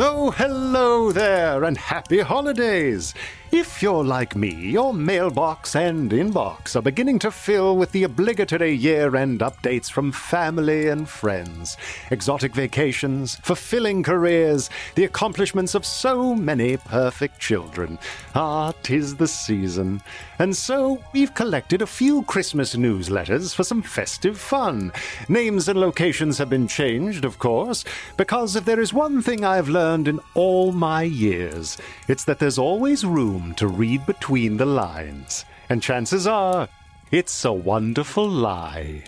Oh, hello there, and happy holidays! If you're like me, your mailbox and inbox are beginning to fill with the obligatory year end updates from family and friends. Exotic vacations, fulfilling careers, the accomplishments of so many perfect children. Ah, tis the season. And so we've collected a few Christmas newsletters for some festive fun. Names and locations have been changed, of course, because if there is one thing I've learned in all my years, it's that there's always room to read between the lines. And chances are, it's a wonderful lie.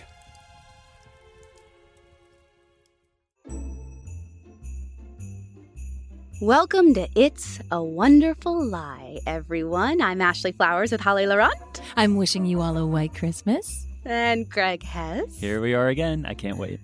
Welcome to It's a Wonderful Lie, everyone. I'm Ashley Flowers with Holly Laurent. I'm wishing you all a white Christmas. And Greg Hess. Here we are again. I can't wait.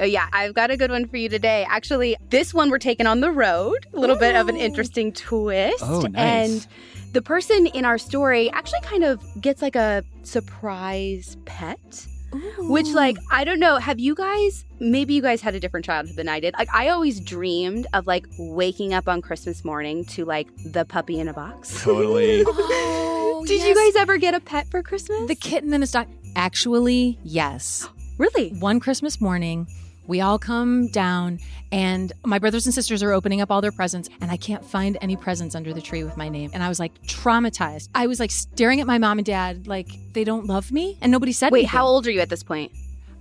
Oh, yeah, I've got a good one for you today. Actually, this one we're taking on the road. A little Ooh. bit of an interesting twist. Oh, nice. And the person in our story actually kind of gets like a surprise pet. Ooh. Which, like, I don't know. Have you guys, maybe you guys had a different childhood than I did. Like, I always dreamed of like waking up on Christmas morning to like the puppy in a box. Totally. oh, did yes. you guys ever get a pet for Christmas? The kitten in a stock. Actually, yes. really? One Christmas morning, we all come down, and my brothers and sisters are opening up all their presents, and I can't find any presents under the tree with my name. And I was like traumatized. I was like staring at my mom and dad, like they don't love me, and nobody said Wait, anything. how old are you at this point?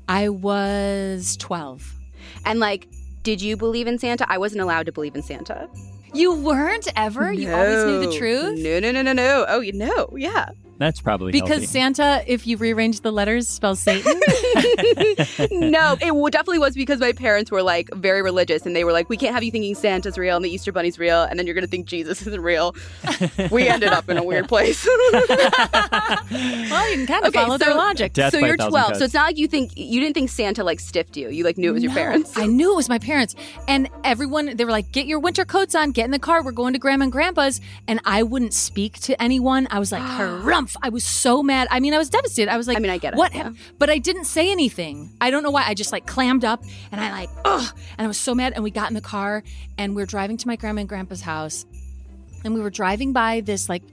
I was 12. And like, did you believe in Santa? I wasn't allowed to believe in Santa. You weren't ever? You always knew the truth? No, no, no, no, no. Oh, you know, yeah. That's probably Because healthy. Santa, if you rearrange the letters, spells Satan. no, it definitely was because my parents were like very religious and they were like, we can't have you thinking Santa's real and the Easter Bunny's real and then you're going to think Jesus isn't real. we ended up in a weird place. well, you can kind of Okay, follow so- their logic. Death so you're 12. cuts. So it's not like you think, you didn't think Santa like stiffed you. You like knew it was your parents. I knew it was my parents. And everyone, they were like, get your winter coats on, get in the car. We're going to grandma and grandpa's. And I wouldn't speak to anyone. I was like, harumph. I was so mad. I mean, I was devastated. I was like, I mean, I get it, What? yeah. But I didn't say anything. I don't know why. I just like clammed up and I like, ugh. And I was so mad. And we got in the car and we are driving to my grandma and grandpa's house. And we were driving by this like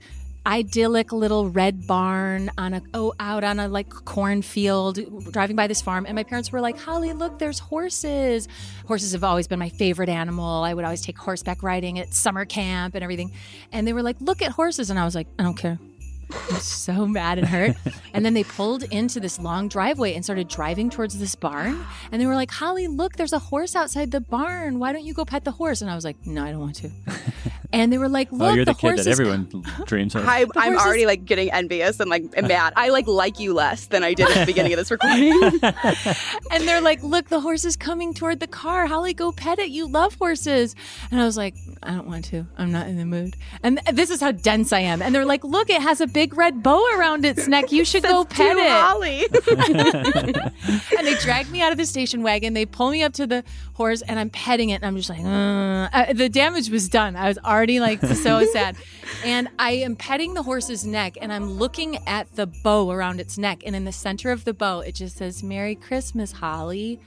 idyllic little red barn on a oh out on a like cornfield driving by this farm and my parents were like holly look there's horses horses have always been my favorite animal i would always take horseback riding at summer camp and everything and they were like look at horses and i was like i don't care I was so mad and hurt. And then they pulled into this long driveway and started driving towards this barn. And they were like, Holly, look, there's a horse outside the barn. Why don't you go pet the horse? And I was like, no, I don't want to. And they were like, look, oh, you're the, the, kid horse that is everyone dreams of. I, I'm horses- already like getting envious and like mad. I like like you less than I did at the beginning of this recording. and they're like, "Look, the horse is coming toward the car. Holly, go pet it. You love horses." And I was like, "I don't want to. I'm not in the mood." And th- this is how dense I am. And they're like, "Look, it has a big red bow around its neck. You should go pet too it." Holly. and they drag me out of the station wagon. They pull me up to the horse, and I'm petting it. And I'm just like, "Uh." Uh, the damage was done. I was already like so sad. And I am petting the horse's neck, and I'm looking at the bow around its neck. And in the center of the bow, it just says, Merry Christmas, Holly.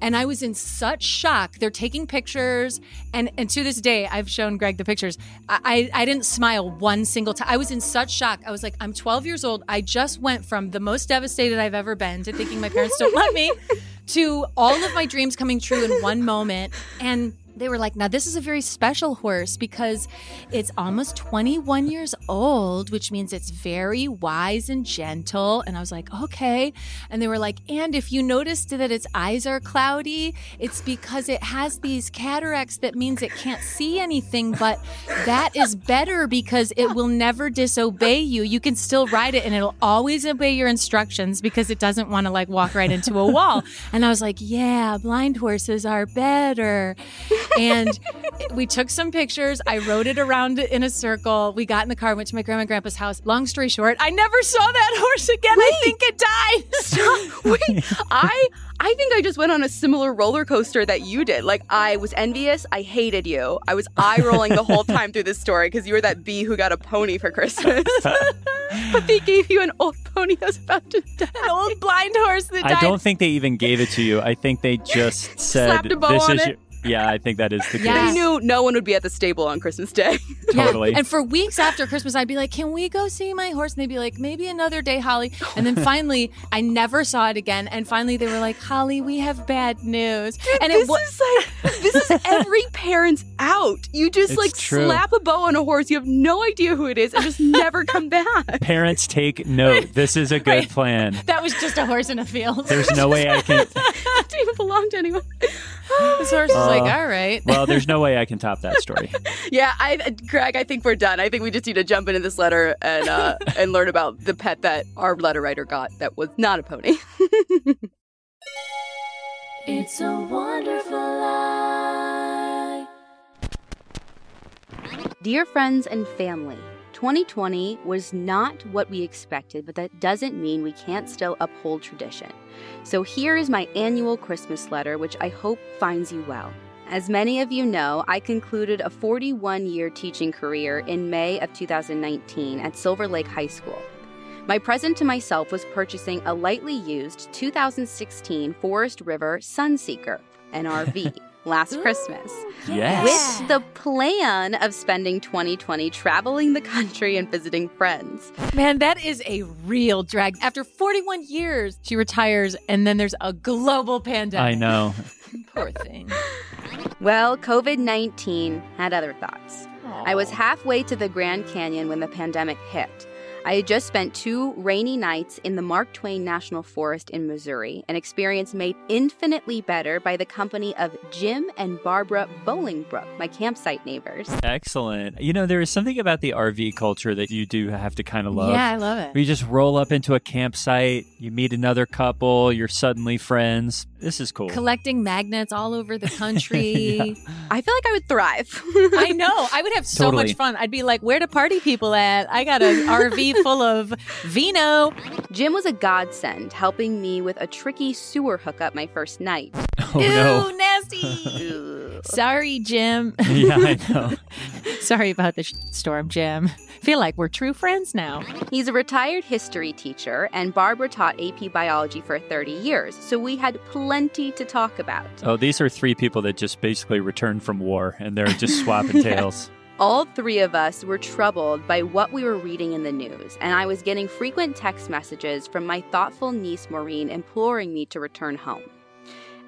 And I was in such shock. They're taking pictures, and and to this day, I've shown Greg the pictures. I I, I didn't smile one single time. I was in such shock. I was like, I'm 12 years old. I just went from the most devastated I've ever been to thinking my parents don't love me, to all of my dreams coming true in one moment. And they were like, now this is a very special horse because it's almost 21 years old, which means it's very wise and gentle. And I was like, okay. And they were like, and if you noticed that its eyes are cloudy, it's because it has these cataracts that means it can't see anything. But that is better because it will never disobey you. You can still ride it and it'll always obey your instructions because it doesn't want to like walk right into a wall. And I was like, yeah, blind horses are better and we took some pictures. I rode it around in a circle. We got in the car, went to my grandma and grandpa's house. Long story short, I never saw that horse again. Wait. I think it died. Stop. Wait, I I think I just went on a similar roller coaster that you did. Like I was envious. I hated you. I was eye rolling the whole time through this story because you were that bee who got a pony for Christmas. but they gave you an old pony that was about to die. An old blind horse that died. I don't think they even gave it to you. I think they just said, "This is." Your- yeah, I think that is the case. Yeah. They knew no one would be at the stable on Christmas Day. totally. Yeah. And for weeks after Christmas, I'd be like, "Can we go see my horse?" And they'd be like, "Maybe another day, Holly." And then finally, I never saw it again. And finally, they were like, "Holly, we have bad news." Dude, and this it was like this is every parent's out. You just it's like true. slap a bow on a horse. You have no idea who it is, and just never come back. Parents take note. This is a good right. plan. That was just a horse in a field. There's no way I can. Didn't even belong to anyone. This horse uh, is like, all right. well, there's no way I can top that story. yeah, I, Greg, I think we're done. I think we just need to jump into this letter and uh, and learn about the pet that our letter writer got that was not a pony. it's a wonderful life. Dear friends and family. 2020 was not what we expected, but that doesn't mean we can't still uphold tradition. So here is my annual Christmas letter, which I hope finds you well. As many of you know, I concluded a 41 year teaching career in May of 2019 at Silver Lake High School. My present to myself was purchasing a lightly used 2016 Forest River Sunseeker, an RV. last Christmas. Yes. With the plan of spending 2020 traveling the country and visiting friends. Man, that is a real drag. After 41 years, she retires, and then there's a global pandemic. I know. Poor thing. Well, COVID 19 had other thoughts. Aww. I was halfway to the Grand Canyon when the pandemic hit. I had just spent two rainy nights in the Mark Twain National Forest in Missouri, an experience made infinitely better by the company of Jim and Barbara Bolingbrook, my campsite neighbors. Excellent. You know, there is something about the RV culture that you do have to kind of love. Yeah, I love it. you just roll up into a campsite, you meet another couple, you're suddenly friends. This is cool. Collecting magnets all over the country. yeah. I feel like I would thrive. I know. I would have so totally. much fun. I'd be like, where to party people at? I got an RV full of vino. Jim was a godsend, helping me with a tricky sewer hookup my first night. Oh, Ew, no. nasty. Sorry, Jim. yeah, I know. Sorry about the storm, Jim. Feel like we're true friends now. He's a retired history teacher, and Barbara taught AP biology for 30 years, so we had plenty to talk about. Oh, these are three people that just basically returned from war, and they're just swapping tales. All three of us were troubled by what we were reading in the news, and I was getting frequent text messages from my thoughtful niece Maureen imploring me to return home.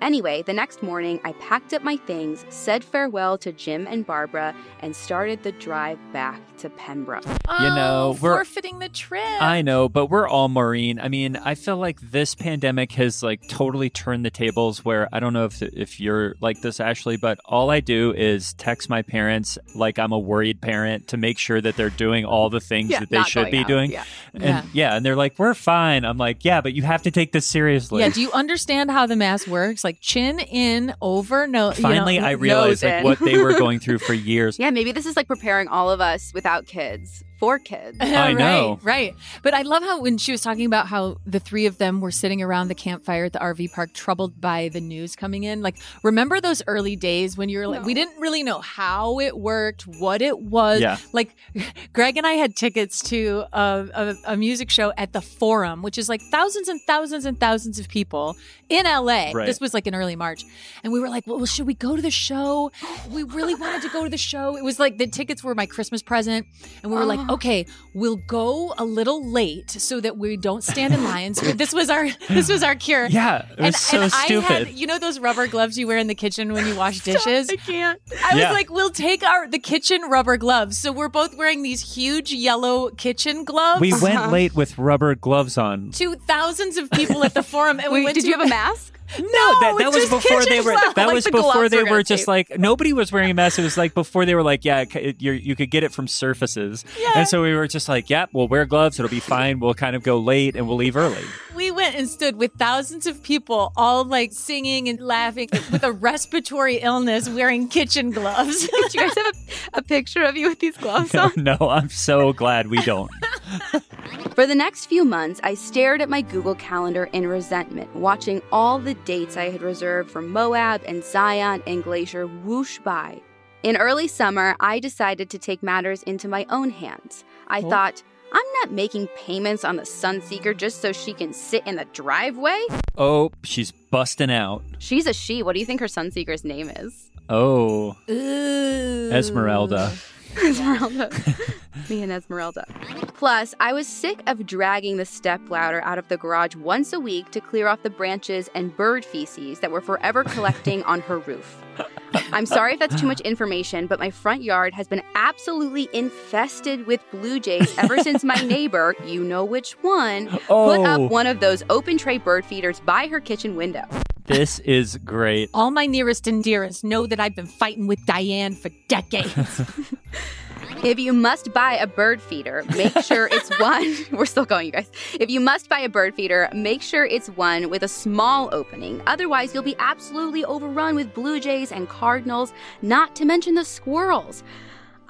Anyway, the next morning, I packed up my things, said farewell to Jim and Barbara, and started the drive back to Pembroke. Oh, you know, we're forfeiting the trip. I know, but we're all Maureen. I mean, I feel like this pandemic has like totally turned the tables. Where I don't know if if you're like this, Ashley, but all I do is text my parents like I'm a worried parent to make sure that they're doing all the things yeah, that they should be out. doing. Yeah. And yeah. yeah, and they're like, "We're fine." I'm like, "Yeah, but you have to take this seriously." Yeah. Do you understand how the mask works? Like chin in, over nose. Finally, you know, I realized like in. what they were going through for years. Yeah, maybe this is like preparing all of us without kids for kids. I know. right, right. But I love how when she was talking about how the three of them were sitting around the campfire at the RV park, troubled by the news coming in. Like, remember those early days when you were like, No. we didn't really know how it worked, what it was. Yeah. Like, Greg and I had tickets to a, a, a music show at the Forum, which is like thousands and thousands and thousands of people in LA. Right. This was like in early March. And we were like, well, should we go to the show? We really wanted to go to the show. It was like the tickets were my Christmas present. And we were like, okay, we'll go a little late so that we don't stand in lines. this was our this was our cure. Yeah, it was and, so and stupid. I had, you know those rubber gloves you wear in the kitchen when you wash dishes? I can't. I Yeah. was like, we'll take our the kitchen rubber gloves. So we're both wearing these huge yellow kitchen gloves. we went uh-huh. late with rubber gloves on. to thousands of people at the forum, and we went did to you have a mask? No, that, that was before they were. gloves. That Like was the before they are were just tape. like nobody was wearing a mask. It was like before they were like, yeah, c- you you could get it from surfaces. Yeah. And so we were just like, yep, we'll wear gloves. It'll be fine. We'll kind of go late and we'll leave early. We went and stood with thousands of people, all like singing and laughing with a respiratory illness, wearing kitchen gloves. Do you guys have a, a picture of you with these gloves on? no, I'm so glad we don't. For the next few months, I stared at my Google Calendar in resentment, watching all the dates I had reserved for Moab and Zion and Glacier whoosh by. In early summer, I decided to take matters into my own hands. I oh. thought, I'm not making payments on the Sunseeker just so she can sit in the driveway. Oh, she's busting out. She's a she. What do you think her Sunseeker's name is? Oh, Ooh. Esmeralda. Esmeralda. Me and Esmeralda. Plus, I was sick of dragging the step stepladder out of the garage once a week to clear off the branches and bird feces that were forever collecting on her roof. I'm sorry if that's too much information, but my front yard has been absolutely infested with blue jays ever since my neighbor, you know which one, put Oh. up one of those open tray bird feeders by her kitchen window. This is great. All my nearest and dearest know that I've been fighting with Diane for decades. If you must buy a bird feeder, make sure it's one. We're still going, you guys. If you must buy a bird feeder, make sure it's one with a small opening. Otherwise, you'll be absolutely overrun with blue jays and cardinals, not to mention the squirrels.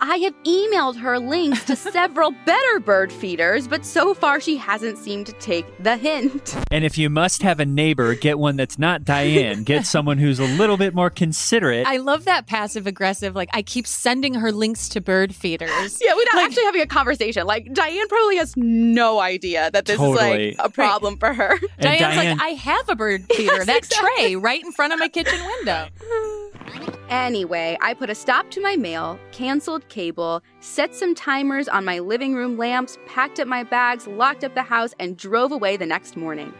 I have emailed her links to several better bird feeders, but so far she hasn't seemed to take the hint. And if you must have a neighbor, get one that's not Diane. Get someone who's a little bit more considerate. I love that passive aggressive. Like I keep sending her links to bird feeders. Yeah, we're not actually having a conversation. Like, Diane probably has no idea that this Totally. is like a problem for her. And Diane's Diane- like, I have a bird feeder, that tray right in front of my kitchen window. Anyway, I put a stop to my mail, canceled cable, set some timers on my living room lamps, packed up my bags, locked up the house, and drove away the next morning.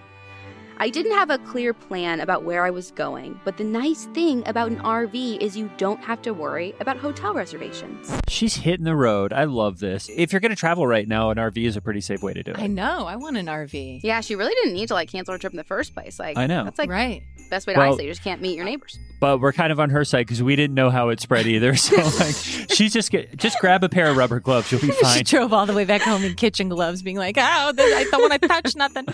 I didn't have a clear plan about where I was going, but the nice thing about an RV is you don't have to worry about hotel reservations. She's hitting the road. I love this. If you're going to travel right now, an RV is a pretty safe way to do it. I know. I want an RV. Yeah, she really didn't need to like cancel her trip in the first place. Like I know. that's like right. best way to Well- isolate. You just can't meet your neighbors. But we're kind of on her side because we didn't know how it spread either. So like, she's just get, just grab a pair of rubber gloves. You'll be fine. She drove all the way back home in kitchen gloves, being like, "Oh, th- I don't want to touch nothing."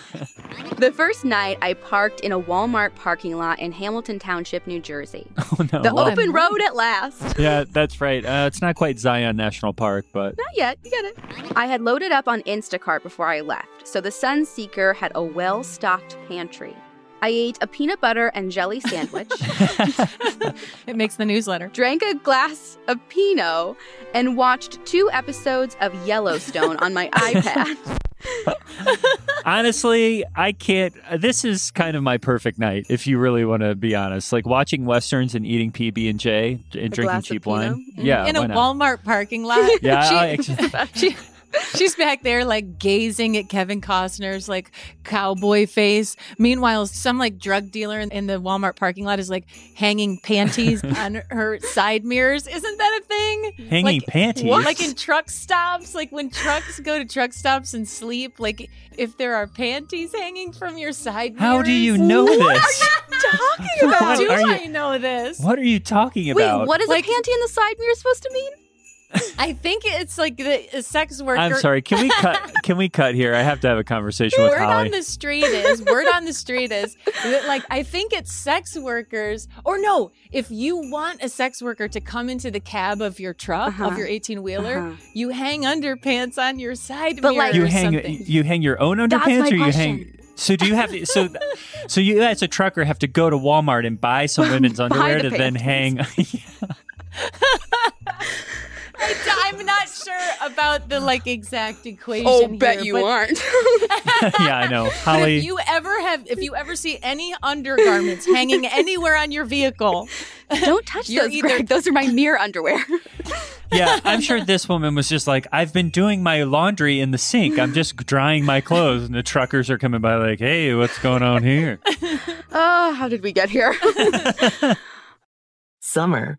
The first night, I parked in a Walmart parking lot in Hamilton Township, New Jersey. Oh no. The What? open road at last. yeah, that's right. Uh, it's not quite Zion National Park, but Not yet, you get it. I had loaded up on Instacart before I left, so the Sunseeker had a well stocked pantry. I ate a peanut butter and jelly sandwich, It makes the newsletter. drank a glass of Pinot, and watched two episodes of Yellowstone on my iPad. honestly, I can't. uh, This is kind of my perfect night, if you really want to be honest. Like watching westerns and eating PB and J and drinking cheap Pinot? wine. Mhm. Yeah, in a not? Walmart parking lot. Yeah, She- I actually- she, she's back there like gazing at Kevin Costner's like cowboy face. Meanwhile, some like drug dealer in, in the Walmart parking lot is like hanging panties on her side mirrors. Isn't that a thing? hanging like, panties. Like in truck stops, like when trucks go to truck stops and sleep, like if there are panties hanging from your side mirrors. How do you know this? Are you talking What Do are you- I know this? What are you talking Wait, about? what is Like- a panty in the side mirror supposed to mean? I think it's like the a sex worker. I'm sorry. Can we cut? Can we cut here? I have to have a conversation with word Holly. Word on the street is word on the street is that, like I think it's sex workers or no if you want a sex worker to come into the cab of your truck Uh-huh. of your 18 wheeler Uh-huh. you hang underpants on your side But, mirror like- you or hang something. you hang your own That's underpants, my or you question. hang. So do you have to, so so you as a trucker have to go to Walmart and buy some women's underwear the to then hang? I, am not sure about the like exact equation Oh, here, bet you but, aren't. yeah, I know. but Holly, if you ever have if you ever see any undergarments hanging anywhere on your vehicle Don't touch those, either- Greg. Those are my mirror underwear. Yeah, I'm sure this woman was just like, I've been doing my laundry in the sink. I'm just drying my clothes. And the truckers are coming by, like, hey, what's going on here? Oh, how did we get here? Summer,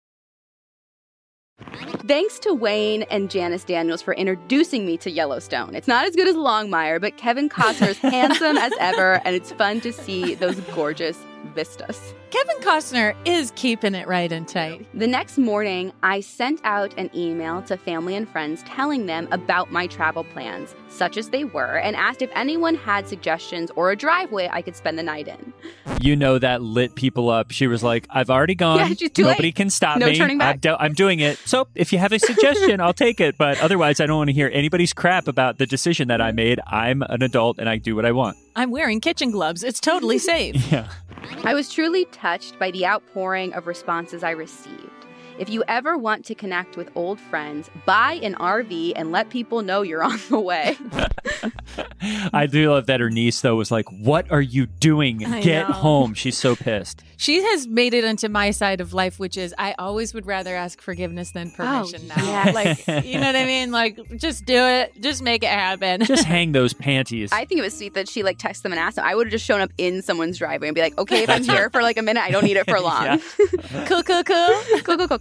Thanks to Wayne and Janice Daniels for introducing me to Yellowstone. It's not as good as Longmire, but Kevin Costner is handsome as ever, and it's fun to see those gorgeous vistas. Kevin Costner is keeping it right and tight. The next morning, I sent out an email to family and friends telling them about my travel plans, such as they were, and asked if anyone had suggestions or a driveway I could spend the night in. You know that lit people up. She was like, I've already gone. Yeah, she's too Nobody late. can stop No me. turning back." I'm, do- I'm doing it. So if you have a suggestion, I'll take it. But otherwise, I don't want to hear anybody's crap about the decision that I made. I'm an adult and I do what I want. I'm wearing kitchen gloves. It's totally safe. Yeah. I was truly touched by the outpouring of responses I received. If you ever want to connect with old friends, buy an RV and let people know you're on the way. I do love that her niece, though, was like, What are you doing? I Get know. home. She's so pissed. She has made it into my side of life, which is I always would rather ask forgiveness than oh, permission now. yes. Like, you know what I mean? Like, just do it. Just make it happen. Just hang those panties. I think it was sweet that she like texted them and asked them. I would have just shown up in someone's driveway and be like, okay, if I'm here for like a minute, I don't need it for long. Yeah. cool, cool, cool. Go, go, go,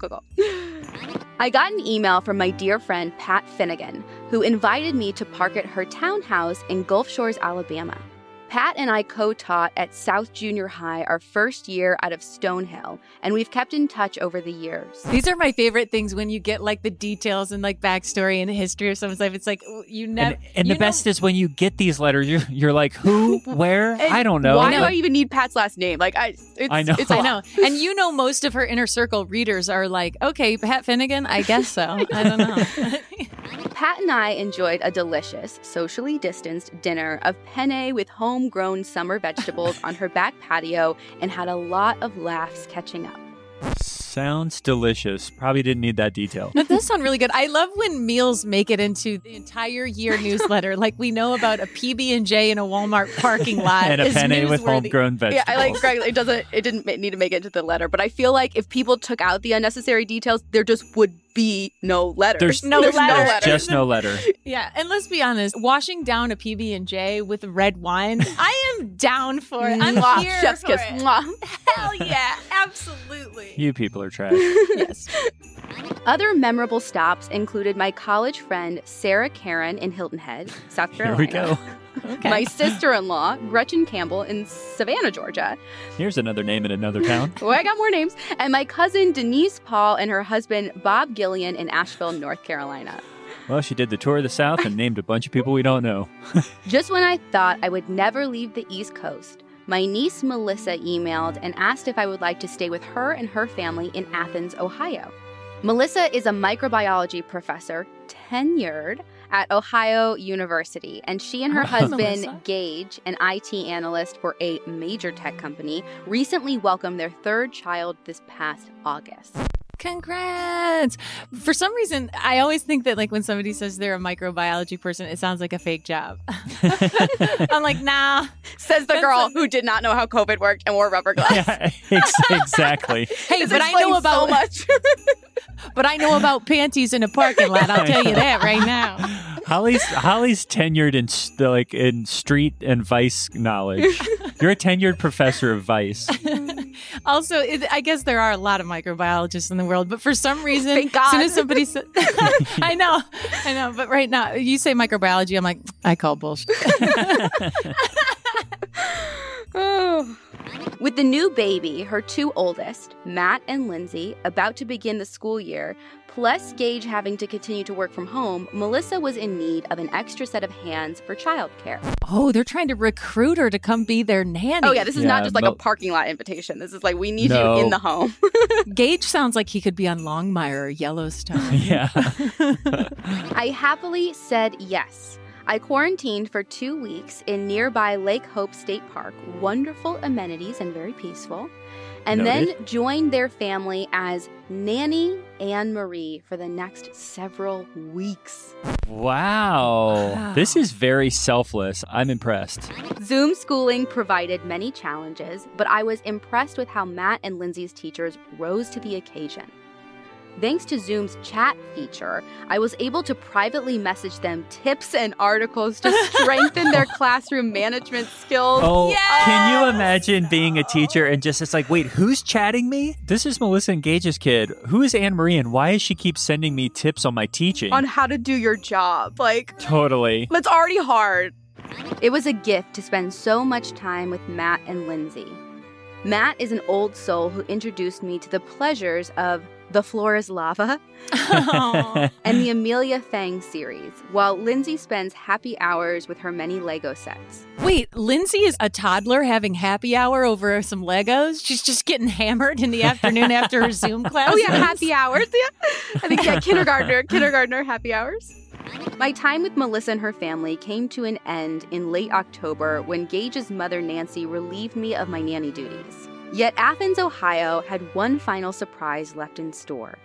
I got an email from my dear friend Pat Finnegan, who invited me to park at her townhouse in Gulf Shores, Alabama. Pat and I co taught at South Junior High our first year out of Stonehill, and we've kept in touch over the years. These are my favorite things when you get like the details and like backstory and history of someone's life. It's like you never. and and the best is when you get these letters, you're, you're like, Who? Where? I don't know. Why do I even need Pat's last name? Like, I, it's, I know. It's a I know. And you know, most of her inner circle readers are like, okay, Pat Finnegan, I guess so. I don't know. Pat and I enjoyed a delicious, socially distanced dinner of penne with homegrown summer vegetables on her back patio and had a lot of laughs catching up. Sounds delicious. Probably didn't need that detail. That does sound really good. I love when meals make it into the entire year newsletter. like we know about a PB and J in a Walmart parking lot and a penne with homegrown vegetables. Yeah, I like Greg. It doesn't. It didn't need to make it into the letter, but I feel like if people took out the unnecessary details, there just would be no letters. There's no There's letter. no There's letter. just no letter. Yeah, and let's be honest, washing down a PB and J with red wine, I am down for it. I'm Mwah. here Chef's for kiss. it. Mwah. Hell yeah, absolutely. You people are trash. yes. Other memorable stops included my college friend Sarah Karen in Hilton Head, South Carolina. Here Carolina. we go. Okay. My sister-in-law Gretchen Campbell in Savannah, Georgia. Here's another name in another town. Oh, I got more names. And my cousin Denise Paul and her husband Bob Gillian in Asheville, North Carolina. Well, she did the tour of the South and named a bunch of people we don't know. Just when I thought I would never leave the East Coast, my niece Melissa emailed and asked if I would like to stay with her and her family in Athens, Ohio. Melissa is a microbiology professor, tenured at Ohio University, and she and her Oh, husband, Melissa. Gage, an IT analyst for a major tech company, recently welcomed their third child this past August. Congrats. For some reason, I always think that like when somebody says they're a microbiology person, it sounds like a fake job. I'm like, nah. Says the girl a- who did not know how COVID worked and wore rubber gloves. yeah, ex- exactly. Hey, This but I know explains so about much. but I know about panties in a parking lot. I'll tell you that right now. Holly's Holly's tenured in s- the, like in street and vice knowledge. You're a tenured professor of vice. Also, it, I guess there are a lot of microbiologists in the world, but for some oh, reason, Thank as soon as somebody said, I know, I know, but right now you say microbiology, I'm like, I call bullshit. Oh. With the new baby, her two oldest, Matt and Lindsay, about to begin the school year, plus Gage having to continue to work from home, Melissa was in need of an extra set of hands for childcare. Oh, they're trying to recruit her to come be their nanny. Oh, yeah, this is not just like Mel- a parking lot invitation. This is like, we need No. you in the home. Gage sounds like he could be on Longmire or Yellowstone. yeah. I happily said yes. I quarantined for two weeks in nearby Lake Hope State Park, wonderful amenities and very peaceful, and then Noted. joined their family as Nanny Anne Marie for the next several weeks. Wow. Wow. This is very selfless. I'm impressed. Zoom schooling provided many challenges, but I was impressed with how Matt and Lindsay's teachers rose to the occasion. Thanks to Zoom's chat feature, I was able to privately message them tips and articles to strengthen their classroom management skills. Oh, can you imagine being a teacher and just it's like, wait, who's chatting me? This is Melissa and Gage's kid. Who is Anne Marie and why does she keep sending me tips on my teaching? On how to do your job. Like, totally. that's already hard. It was a gift to spend so much time with Matt and Lindsay. Matt is an old soul who introduced me to the pleasures of The Floor is Lava and the oh. Amelia Fang series, while Lindsay spends happy hours with her many Lego sets. Wait, Lindsay is a toddler having happy hour over some Legos? She's just getting hammered in the afternoon after her Zoom class? Oh yeah, happy hours. Yeah, I think yeah, kindergartner, kindergartner happy hours. My time with Melissa and her family came to an end in late October when Gage's mother Nancy relieved me of my nanny duties. Yet Athens, Ohio had one final surprise left in store.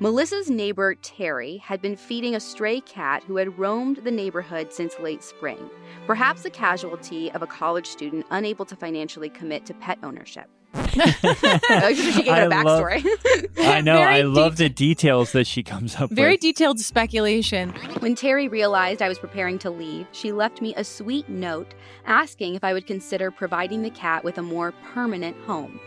Melissa's neighbor Terry had been feeding a stray cat who had roamed the neighborhood since late spring, perhaps a casualty of a college student unable to financially commit to pet ownership. She gave I it a love- backstory. I know. Very I love de- the details that she comes up with Very with. detailed speculation. When Terry realized I was preparing to leave, she left me a sweet note asking if I would consider providing the cat with a more permanent home.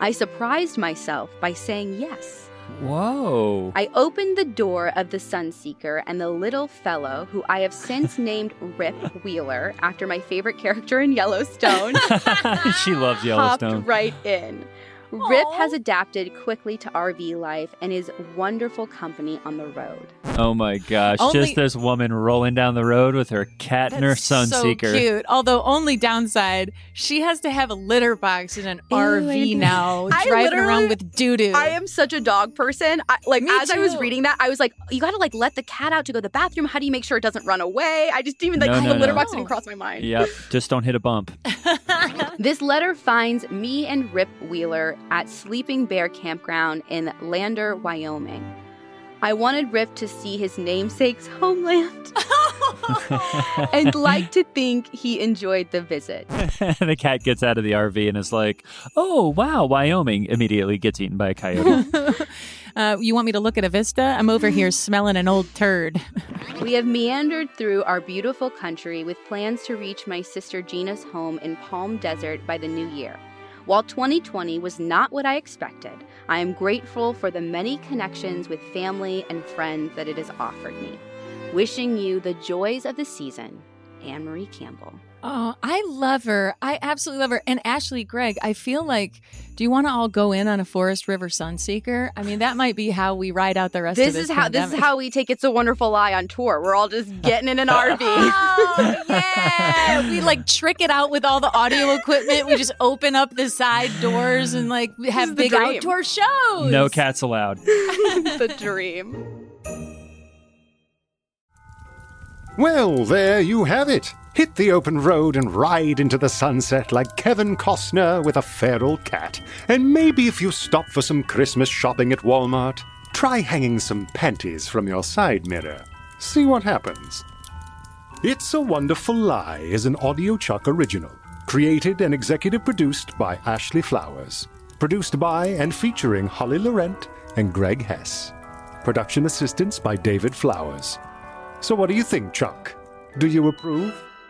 I surprised myself by saying yes. Whoa. I opened the door of the Sunseeker, and the little fellow, who I have since named Rip Wheeler after my favorite character in Yellowstone, she loves Yellowstone, hopped right in. Rip has adapted quickly to RV life and is wonderful company on the road. Oh my gosh. Only- Just this woman rolling down the road with her cat and her That's so cute. Although only downside, she has to have a litter box in an Ew, RV now, I driving around with doo doo. I am such a dog person. I, like Me as I was reading that, I was like, you got to like let the cat out to go to the bathroom. How do you make sure it doesn't run away? I just even like No, the no, litter no. box didn't cross my mind. Yep. Just don't hit a bump. This letter finds me and Rip Wheeler at Sleeping Bear Campground in Lander, Wyoming. I wanted Rip to see his namesake's homeland and like to think he enjoyed the visit. the cat gets out of the RV and is like, "Oh wow, Wyoming!" Immediately gets eaten by a coyote. uh, you want me to look at a vista? I'm over here smelling an old turd. We have meandered through our beautiful country with plans to reach my sister Gina's home in Palm Desert by the new year. While 2020 was not what I expected, I am grateful for the many connections with family and friends that it has offered me. Wishing you the joys of the season, Anne Marie Campbell. Oh, I love her. I absolutely love her. And Ashley Greg, I feel like, do you want to all go in on a Forest River Sunseeker? I mean, that might be how we ride out the rest This of this is how this is how we take It's a Wonderful Lie on tour. We're all just getting in an RV. Oh, yeah. we like trick it out with all the audio equipment. We just open up the side doors and like have big dream. outdoor shows. no cats allowed. the dream. Well, there you have it. Hit the open road and ride into the sunset like Kevin Costner with a feral cat. And maybe if you stop for some Christmas shopping at Walmart, try hanging some panties from your side mirror. See what happens. It's a Wonderful Lie is an Audio Chuck original, created and executive produced by Ashley Flowers, produced by and featuring Holly Laurent and Greg Hess. Production assistance by David Flowers. So, what do you think, Chuck? Do you approve?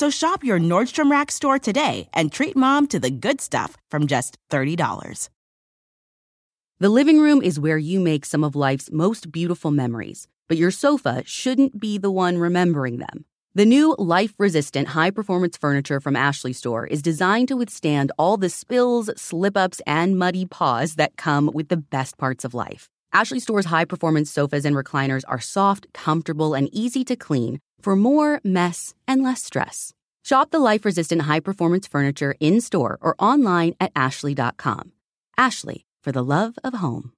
So shop your Nordstrom Rack store today and treat mom to the good stuff from just $30. The living room is where you make some of life's most beautiful memories, but your sofa shouldn't be the one remembering them. The new life resistant high performance furniture from Ashley Store is designed to withstand all the spills, slip ups, and muddy paws that come with the best parts of life. Ashley Store's high performance sofas and recliners are soft, comfortable, and easy to clean for more mess and less stress. Shop the life resistant high performance furniture in store or online at ashley.com. Ashley, for the love of home.